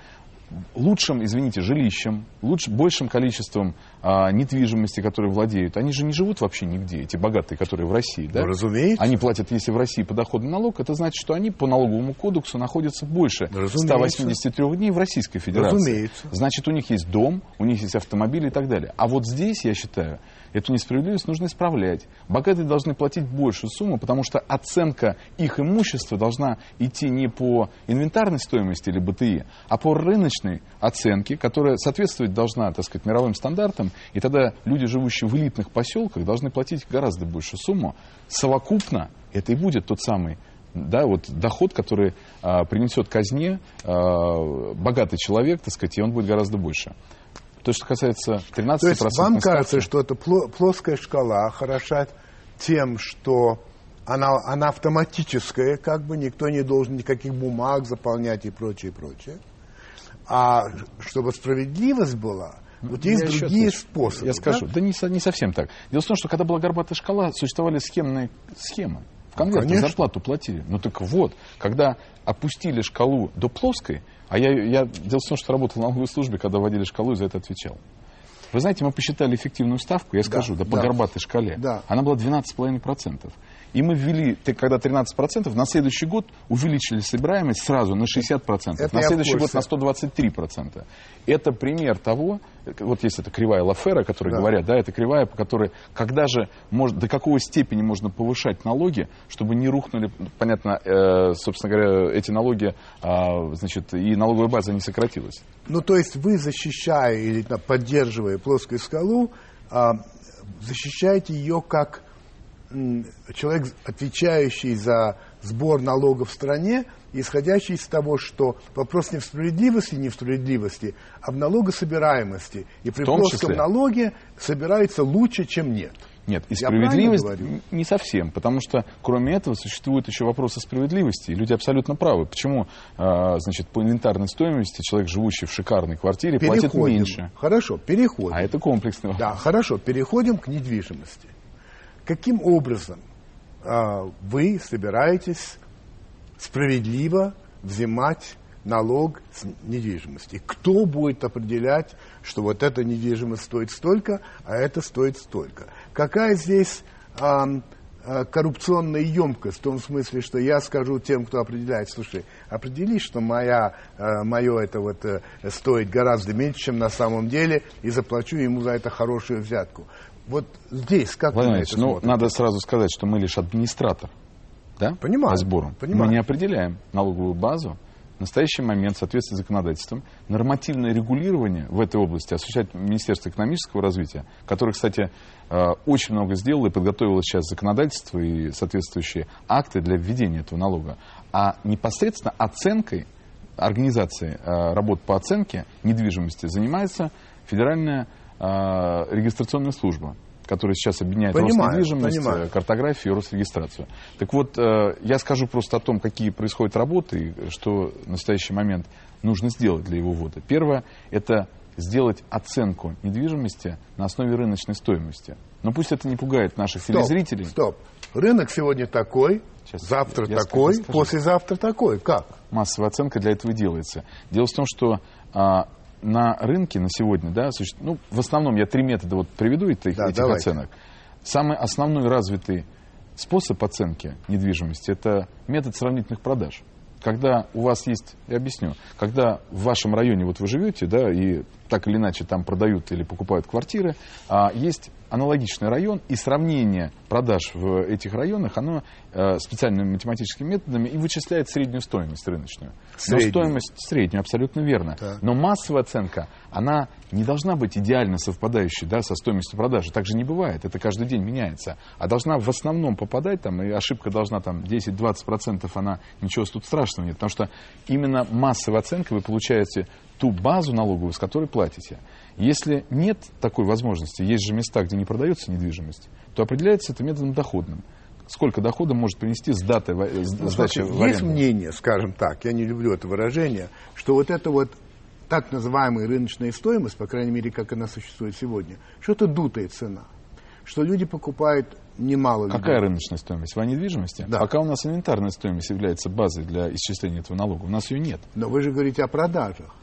лучшим, извините, жилищем, лучше, большим количеством а, недвижимости, которые владеют. Они же не живут вообще нигде, эти богатые, которые в России. Да? Ну, разумеется. Они платят, если в России подоходный налог, это значит, что они по налоговому кодексу находятся больше разумеется. 183 дней в Российской Федерации. Разумеется. Значит, у них есть дом, у них есть автомобиль и так далее. А вот здесь, я считаю, Эту несправедливость нужно исправлять. Богатые должны платить большую сумму, потому что оценка их имущества должна идти не по инвентарной стоимости или БТИ, а по рыночной оценке, которая соответствовать должна, так сказать, мировым стандартам. И тогда люди, живущие в элитных поселках, должны платить гораздо большую сумму. Совокупно это и будет тот самый да, вот доход, который а, принесет казне а, богатый человек, так сказать, и он будет гораздо больше. То, что касается 13%. То есть вам кажется, что эта плоская шкала хороша тем, что она, она автоматическая, как бы никто не должен никаких бумаг заполнять и прочее, и прочее. А чтобы справедливость была, вот есть я другие способы. Я да? скажу, да не, не совсем так. Дело в том, что когда была горбатая шкала, существовали схемные схемы. В конверте зарплату платили. Ну так вот, когда опустили шкалу до плоской, а я, я дело в том, что работал в налоговой службе, когда вводили шкалу, и за это отвечал. Вы знаете, мы посчитали эффективную ставку, я да, скажу, да, по да. горбатой шкале. Да. Она была 12,5%. И мы ввели, когда 13%, на следующий год увеличили собираемость сразу на 60%, это на следующий год на 123%. Это пример того, вот есть эта кривая Лафера, о которой да. говорят, да, это кривая, по которой, когда же, может, до какой степени можно повышать налоги, чтобы не рухнули, понятно, э, собственно говоря, эти налоги, э, значит, и налоговая база не сократилась. Ну, то есть вы, защищая или поддерживая плоскую скалу, э, защищаете ее как человек, отвечающий за сбор налогов в стране, исходящий из того, что вопрос не в справедливости, не в справедливости, а в налогособираемости. И при плоском налоге собирается лучше, чем нет. Нет, и справедливость не совсем, потому что кроме этого существует еще вопрос о справедливости. И люди абсолютно правы. Почему, а, значит, по инвентарной стоимости человек, живущий в шикарной квартире, переходим. платит меньше? Хорошо, переходим. А это комплексный вопрос. Да, хорошо, переходим к недвижимости. Каким образом а, вы собираетесь справедливо взимать налог с недвижимости? Кто будет определять, что вот эта недвижимость стоит столько, а это стоит столько? Какая здесь а, а, коррупционная емкость в том смысле, что я скажу тем, кто определяет, слушай, определи, что моя, а, мое это вот а, стоит гораздо меньше, чем на самом деле, и заплачу ему за это хорошую взятку. Вот здесь как Владимир Ильич, ну, надо сразу сказать, что мы лишь администратор да, понимаю, по сбору. Понимаю. Мы не определяем налоговую базу. Настоящий момент, в соответствии с законодательством, нормативное регулирование в этой области осуществляет Министерство экономического развития, которое, кстати, э, очень много сделало и подготовило сейчас законодательство и соответствующие акты для введения этого налога. А непосредственно оценкой организации э, работ по оценке недвижимости занимается Федеральная э, регистрационная служба которая сейчас объединяет понимаю, Роснедвижимость, понимаю. картографию и Росрегистрацию. Так вот, э, я скажу просто о том, какие происходят работы и что в настоящий момент нужно сделать для его ввода. Первое – это сделать оценку недвижимости на основе рыночной стоимости. Но пусть это не пугает наших стоп, телезрителей. Стоп. Рынок сегодня такой, Сейчас завтра я такой, послезавтра такой. Как? Массовая оценка для этого делается. Дело в том, что а, на рынке на сегодня, да, существует, ну, в основном я три метода вот приведу этих, да, этих оценок. Самый основной развитый способ оценки недвижимости – это метод сравнительных продаж. Когда у вас есть, я объясню, когда в вашем районе вот вы живете, да, и так или иначе там продают или покупают квартиры, а есть аналогичный район, и сравнение продаж в этих районах, оно э, специальными математическими методами и вычисляет среднюю стоимость рыночную. Среднюю. Но стоимость среднюю, абсолютно верно. Так. Но массовая оценка, она не должна быть идеально совпадающей да, со стоимостью продажи. Так же не бывает, это каждый день меняется. А должна в основном попадать, там, и ошибка должна там 10-20%, она ничего тут страшного нет. Потому что именно массовая оценка вы получаете ту базу налоговую, с которой платите. Если нет такой возможности, есть же места, где не продается недвижимость, то определяется это методом доходным. Сколько дохода может принести сдата, ну, сдача в аренду? Есть мнение, скажем так, я не люблю это выражение, что вот это вот так называемая рыночная стоимость, по крайней мере, как она существует сегодня, что это дутая цена. Что люди покупают немало людей. Какая рыночная стоимость? В недвижимости? Да. Пока у нас инвентарная стоимость является базой для исчисления этого налога, у нас ее нет. Но вы же говорите о продажах.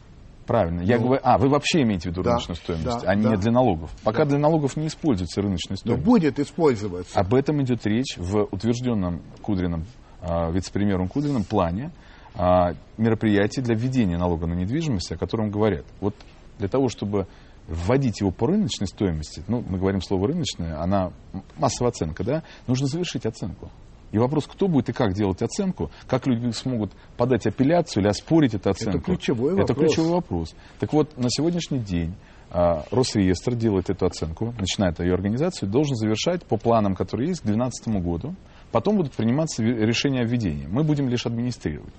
Правильно. Я ну, говорю, а, вы вообще имеете в виду да, рыночную стоимость, да, а не да. для налогов. Пока да. для налогов не используется рыночная стоимость. Но будет использоваться. Об этом идет речь в утвержденном Кудрином, э, вице-премьером Кудрином плане э, мероприятий для введения налога на недвижимость, о котором говорят. Вот для того, чтобы вводить его по рыночной стоимости, ну, мы говорим слово рыночная, она массовая оценка, да, нужно завершить оценку. И вопрос, кто будет и как делать оценку, как люди смогут подать апелляцию или оспорить эту оценку. Это ключевой вопрос. Это ключевой вопрос. Так вот, на сегодняшний день а, Росреестр делает эту оценку, начинает ее организацию, должен завершать по планам, которые есть, к 2012 году. Потом будут приниматься решения о введении. Мы будем лишь администрировать.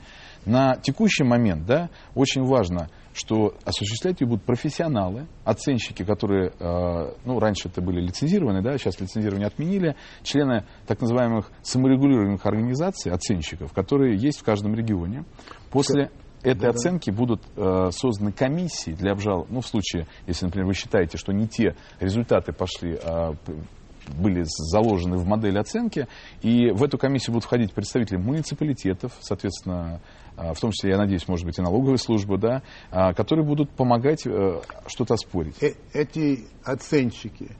На текущий момент да, очень важно, что осуществлять ее будут профессионалы, оценщики, которые, э, ну, раньше это были лицензированы, да, сейчас лицензирование отменили, члены так называемых саморегулируемых организаций, оценщиков, которые есть в каждом регионе. После этой да, оценки да. будут э, созданы комиссии для обжалования. Ну, в случае, если, например, вы считаете, что не те результаты пошли, э, были заложены в модель оценки. И в эту комиссию будут входить представители муниципалитетов, соответственно, в том числе, я надеюсь, может быть, и налоговая служба, да, которые будут помогать что-то оспорить. Эти оценщики,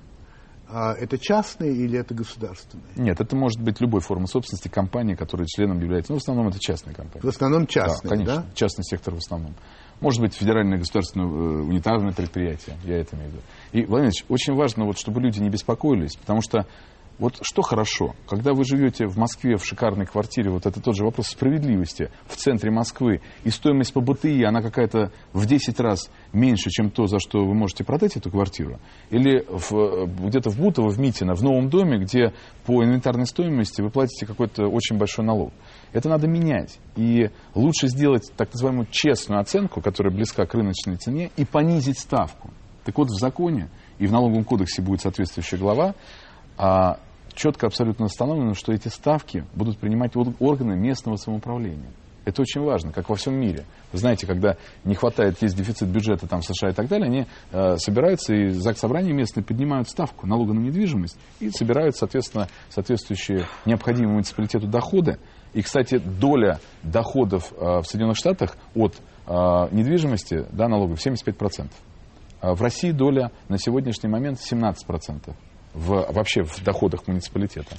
а это частные или это государственные? Нет, это может быть любой формы собственности компании, которая членом является. Ну, в основном это частные компании. В основном частные, да? конечно, да? частный сектор в основном. Может быть, федеральное государственное э, унитарное предприятие, я это имею в виду. И, Владимир Ильич, очень важно, вот, чтобы люди не беспокоились, потому что вот что хорошо, когда вы живете в Москве в шикарной квартире, вот это тот же вопрос справедливости в центре Москвы, и стоимость по БТИ, она какая-то в 10 раз меньше, чем то, за что вы можете продать эту квартиру, или где-то в Бутово, в Митино, в новом доме, где по инвентарной стоимости вы платите какой-то очень большой налог. Это надо менять. И лучше сделать так называемую честную оценку, которая близка к рыночной цене, и понизить ставку. Так вот, в законе и в налоговом кодексе будет соответствующая глава, а четко абсолютно установлено, что эти ставки будут принимать органы местного самоуправления. Это очень важно, как во всем мире. Вы знаете, когда не хватает, есть дефицит бюджета там, в США и так далее, они э, собираются и ЗАГС собрания местные поднимают ставку налога на недвижимость и собирают, соответственно, соответствующие необходимые муниципалитету доходы. И, кстати, доля доходов э, в Соединенных Штатах от э, недвижимости, да, налогов 75%. А в России доля на сегодняшний момент 17% в, вообще в доходах муниципалитета.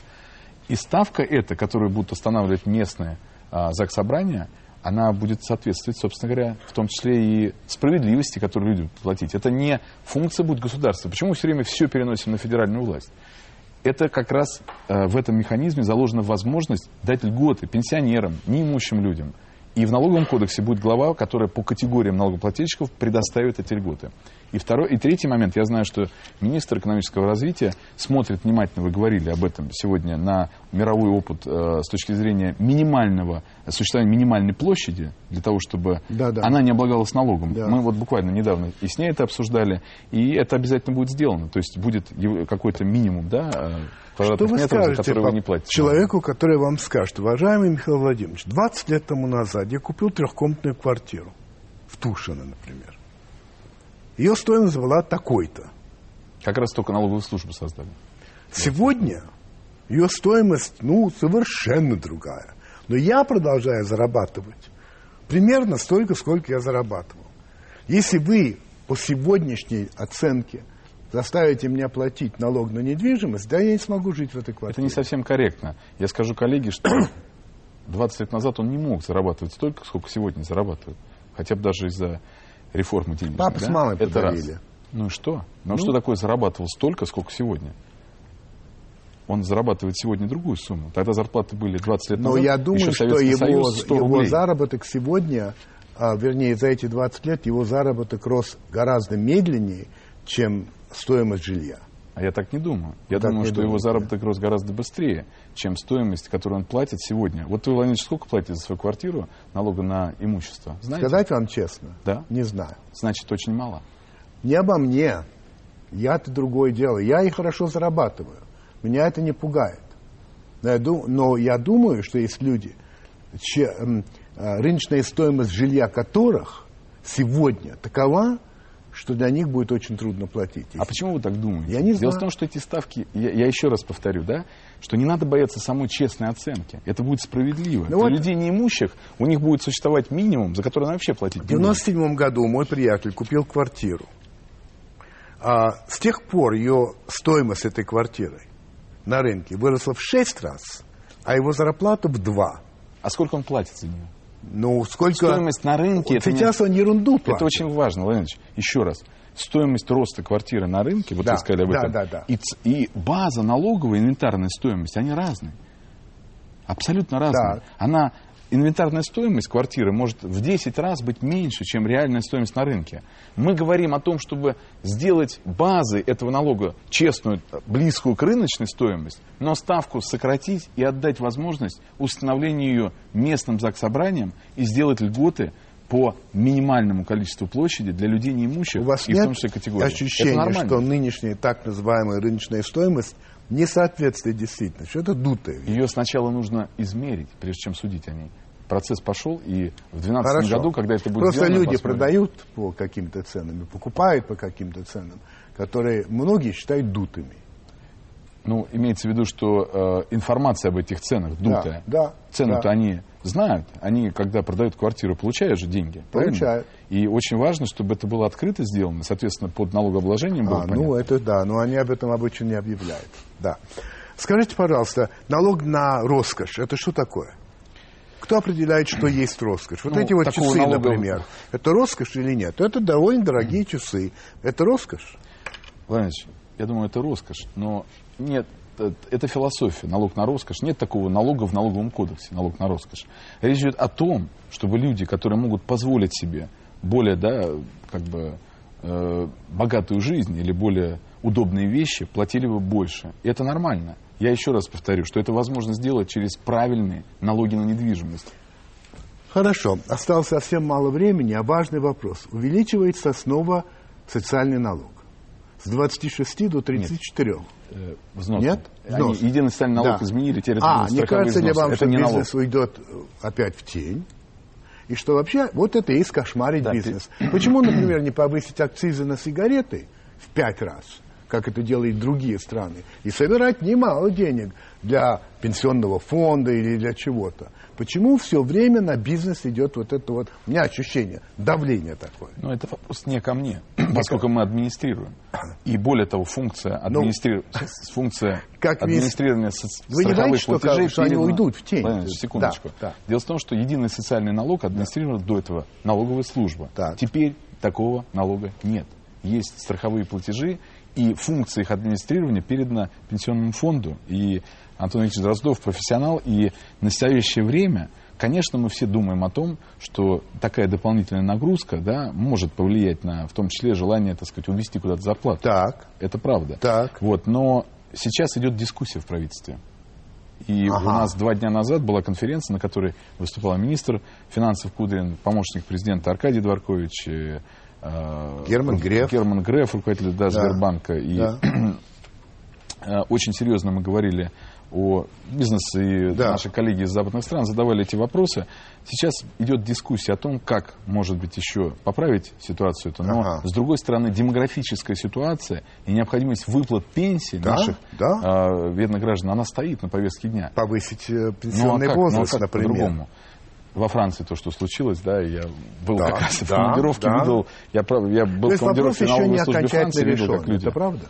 И ставка эта, которую будут устанавливать местные а, ЗАГС собрания, она будет соответствовать, собственно говоря, в том числе и справедливости, которую люди будут платить. Это не функция будет государства. Почему все время все переносим на федеральную власть? Это как раз э, в этом механизме заложена возможность дать льготы пенсионерам, неимущим людям. И в налоговом кодексе будет глава, которая по категориям налогоплательщиков предоставит эти льготы. И второй, и третий момент. Я знаю, что министр экономического развития смотрит внимательно, вы говорили об этом сегодня, на мировой опыт э, с точки зрения минимального, существования минимальной площади, для того, чтобы да, да. она не облагалась налогом. Да. Мы вот буквально недавно и с ней это обсуждали, и это обязательно будет сделано. То есть будет какой-то минимум, да, э, квадратных Что вы метров, скажете за которые вы не платите. Человеку, который вам скажет, уважаемый Михаил Владимирович, 20 лет тому назад я купил трехкомнатную квартиру в Тушино, например. Ее стоимость была такой-то. Как раз только налоговую службу создали. Сегодня ее стоимость, ну, совершенно другая. Но я продолжаю зарабатывать примерно столько, сколько я зарабатывал. Если вы по сегодняшней оценке заставите меня платить налог на недвижимость, да, я не смогу жить в этой квартире. Это не совсем корректно. Я скажу коллеге, что 20 лет назад он не мог зарабатывать столько, сколько сегодня зарабатывает. Хотя бы даже из-за реформы денежной. Папа да? с мамой Это подарили. Раз. Ну и что? Ну, ну что такое зарабатывал столько, сколько сегодня? Он зарабатывает сегодня другую сумму. Тогда зарплаты были 20 лет назад. Но я думаю, что его, его заработок сегодня, а, вернее, за эти 20 лет, его заработок рос гораздо медленнее, чем стоимость жилья. А я так не думаю. Я так думаю, что думаю, его заработок рос гораздо быстрее, чем стоимость, которую он платит сегодня. Вот вы, Владимир сколько платите за свою квартиру налога на имущество? Знаете? Сказать вам честно? Да. Не знаю. Значит, очень мало. Не обо мне. Я-то другое дело. Я и хорошо зарабатываю. Меня это не пугает. Но я, дум, но я думаю, что есть люди, чья, э, рыночная стоимость жилья которых сегодня такова, что для них будет очень трудно платить. А почему вы так думаете? Я не знаю. Дело в том, что эти ставки, я, я еще раз повторю, да, что не надо бояться самой честной оценки. Это будет справедливо. Ну Для вот, людей неимущих у них будет существовать минимум, за который надо вообще платить. В 97 году мой приятель купил квартиру. А с тех пор ее стоимость этой квартиры на рынке выросла в 6 раз, а его зарплата в 2. А сколько он платит за нее? Ну, сколько... Стоимость на рынке... Сейчас это не... он ерунду платит. Это очень важно, Владимир Еще раз. Стоимость роста квартиры на рынке, вот да, вы сказали об да, этом, да, да. И, и база налоговая, инвентарная стоимость, они разные. Абсолютно разные. Так. Она инвентарная стоимость квартиры может в 10 раз быть меньше, чем реальная стоимость на рынке. Мы говорим о том, чтобы сделать базы этого налога честную, близкую к рыночной стоимости, но ставку сократить и отдать возможность установления ее местным заксобранием и сделать льготы по минимальному количеству площади для людей неимущих У вас и нет в том числе категории. ощущения, что нынешняя так называемая рыночная стоимость не соответствует действительно, что это дутая. Ее сначала нужно измерить, прежде чем судить о ней процесс пошел, и в 2012 году, когда это будет Просто сделано, люди посмотрим. продают по каким-то ценам, покупают по каким-то ценам, которые многие считают дутыми. Ну, имеется в виду, что э, информация об этих ценах дутая. Да, да, Цену-то да. они знают. Они, когда продают квартиру, получают же деньги. Получают. И очень важно, чтобы это было открыто сделано, соответственно, под налогообложением было А, понятно. ну это да, но они об этом обычно не объявляют. Да. Скажите, пожалуйста, налог на роскошь, это что такое? Кто определяет, что есть роскошь? Вот Ну, эти вот часы, налога- например. Это роскошь или нет? Это довольно дорогие часы. Это роскошь? Владимир Ильич, я думаю, это роскошь, но нет, э, это философия, налог на роскошь. Нет такого налога в налоговом кодексе, налог на роскошь. Речь идет о том, чтобы люди, которые могут позволить себе более, да, как бы, э, богатую жизнь или более удобные вещи, платили бы больше. И это нормально. Я еще раз повторю, что это возможно сделать через правильные налоги на недвижимость. Хорошо. Осталось совсем мало времени, а важный вопрос. Увеличивается снова социальный налог. С 26 до 34. Э, взносы. Нет? Они единый социальный налог Да. изменили, теперь А, не кажется ли вам, это что не налог. бизнес уйдет э, опять в тень? И что вообще, вот это и есть кошмарить Да, бизнес. Почему, например, не повысить акцизы на сигареты в пять раз, как это делают другие страны, и собирать немало денег для пенсионного фонда или для чего-то? Почему все время на бизнес идет вот это вот, у меня ощущение, давление такое? Но это вопрос не ко мне, поскольку мы администрируем. И более того, функция, администри- *laughs* функция Ну, как весь- администрирования со- Вы не боитесь, что платежей как- что они уйдут в тень? Владимир секундочку. Да, да. Дело в том, что единый социальный налог администрировал до этого налоговая служба. Так. Теперь такого налога нет. Есть страховые платежи, и функция их администрирования передана пенсионному фонду. И Антон Ильич Дроздов профессионал, и в настоящее время, конечно, мы все думаем о том, что такая дополнительная нагрузка да, может повлиять на, в том числе, желание, так сказать, увести куда-то зарплату. Так, Это правда. Так. Вот, но сейчас идет дискуссия в правительстве. И Ага. у нас два дня назад была конференция, на которой выступал министр финансов Кудрин, помощник президента Аркадий Дворкович, э, э, Герман Греф. Герман Греф, руководитель да, Да. Сбербанка. И Да. *clears throat* э, очень серьезно мы говорили о бизнесе, и Да. наши коллеги из западных стран задавали эти вопросы. Сейчас идет дискуссия о том, как, может быть, еще поправить ситуацию эту. Но, Ага. с другой стороны, демографическая ситуация и необходимость выплат пенсий Да, наших да. а, бедных граждан, она стоит на повестке дня. повысить э, Ну, а пенсионный? Ну, а возраст, как например. по-другому? Во Франции то, что случилось, да, я был Да, как раз в да, командировке, да. видел, я, я был То в командировке в налоговой окончательно Франции, видел, как люди. это правда?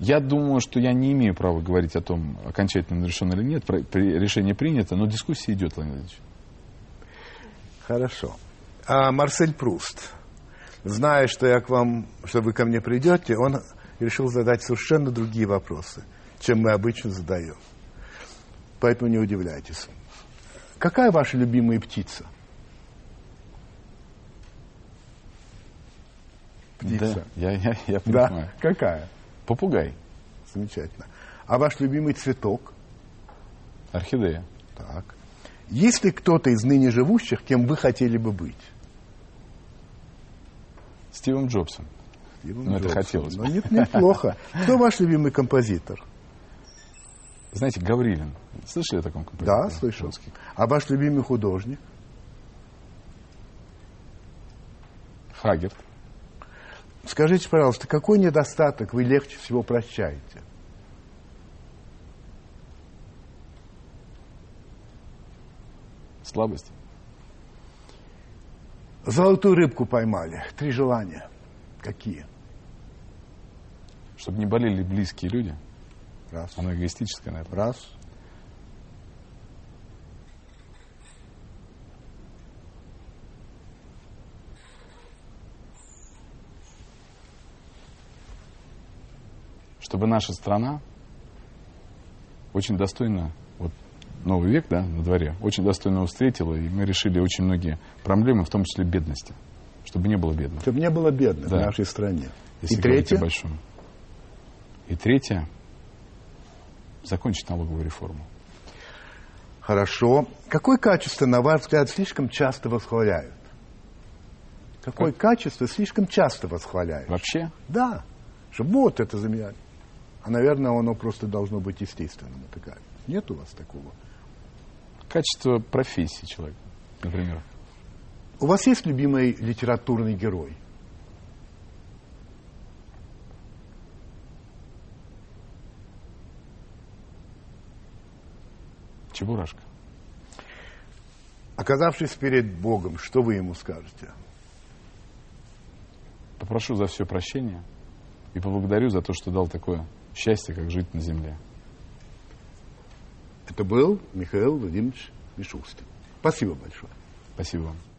Я думаю, что я не имею права говорить о том, окончательно решено или нет, решение принято, но дискуссия идет, Владимир Владимирович. Хорошо. А Марсель Пруст, зная, что я к вам, что вы ко мне придете, он решил задать совершенно другие вопросы, чем мы обычно задаем. Поэтому не удивляйтесь. Какая ваша любимая птица? Птица. Да, я, я, я Да. понимаю. Какая? Попугай, Замечательно. А ваш любимый цветок? орхидея. Так. Есть ли кто-то из ныне живущих, кем вы хотели бы быть? Стивом Джобсом. Стивом Ну, это Джобсом. хотелось бы. Ну, нет, неплохо. *laughs* Кто ваш любимый композитор? Знаете, Гаврилин. Слышали о таком композиторе? Да, слышал. А ваш любимый художник? Хагерт. Скажите, пожалуйста, какой недостаток вы легче всего прощаете? Слабость. Золотую рыбку поймали. Три желания. Какие? Чтобы не болели близкие люди. Раз. Оно эгоистическое, наверное. Раз. Чтобы наша страна очень достойно, вот новый век, да, на дворе, очень достойно его встретила, и мы решили очень многие проблемы, в том числе бедности. Чтобы не было бедных. Чтобы не было бедных Да. в нашей стране. Если И третье? о большом. И третье закончить налоговую реформу. Хорошо. Какое качество, на ваш взгляд, слишком часто восхваляют? Какое качество слишком часто восхваляют? Вообще, Да. Что вот это замечательно. А, наверное, оно просто должно быть естественным. Это как? Нет у вас такого? качество профессии человека, например. У вас есть любимый литературный герой? Чебурашка. Оказавшись перед Богом, что вы ему скажете? Попрошу за все прощения и поблагодарю за то, что дал такое счастье, как жить на земле. Это был Михаил Владимирович Мишустин. Спасибо большое. Спасибо вам.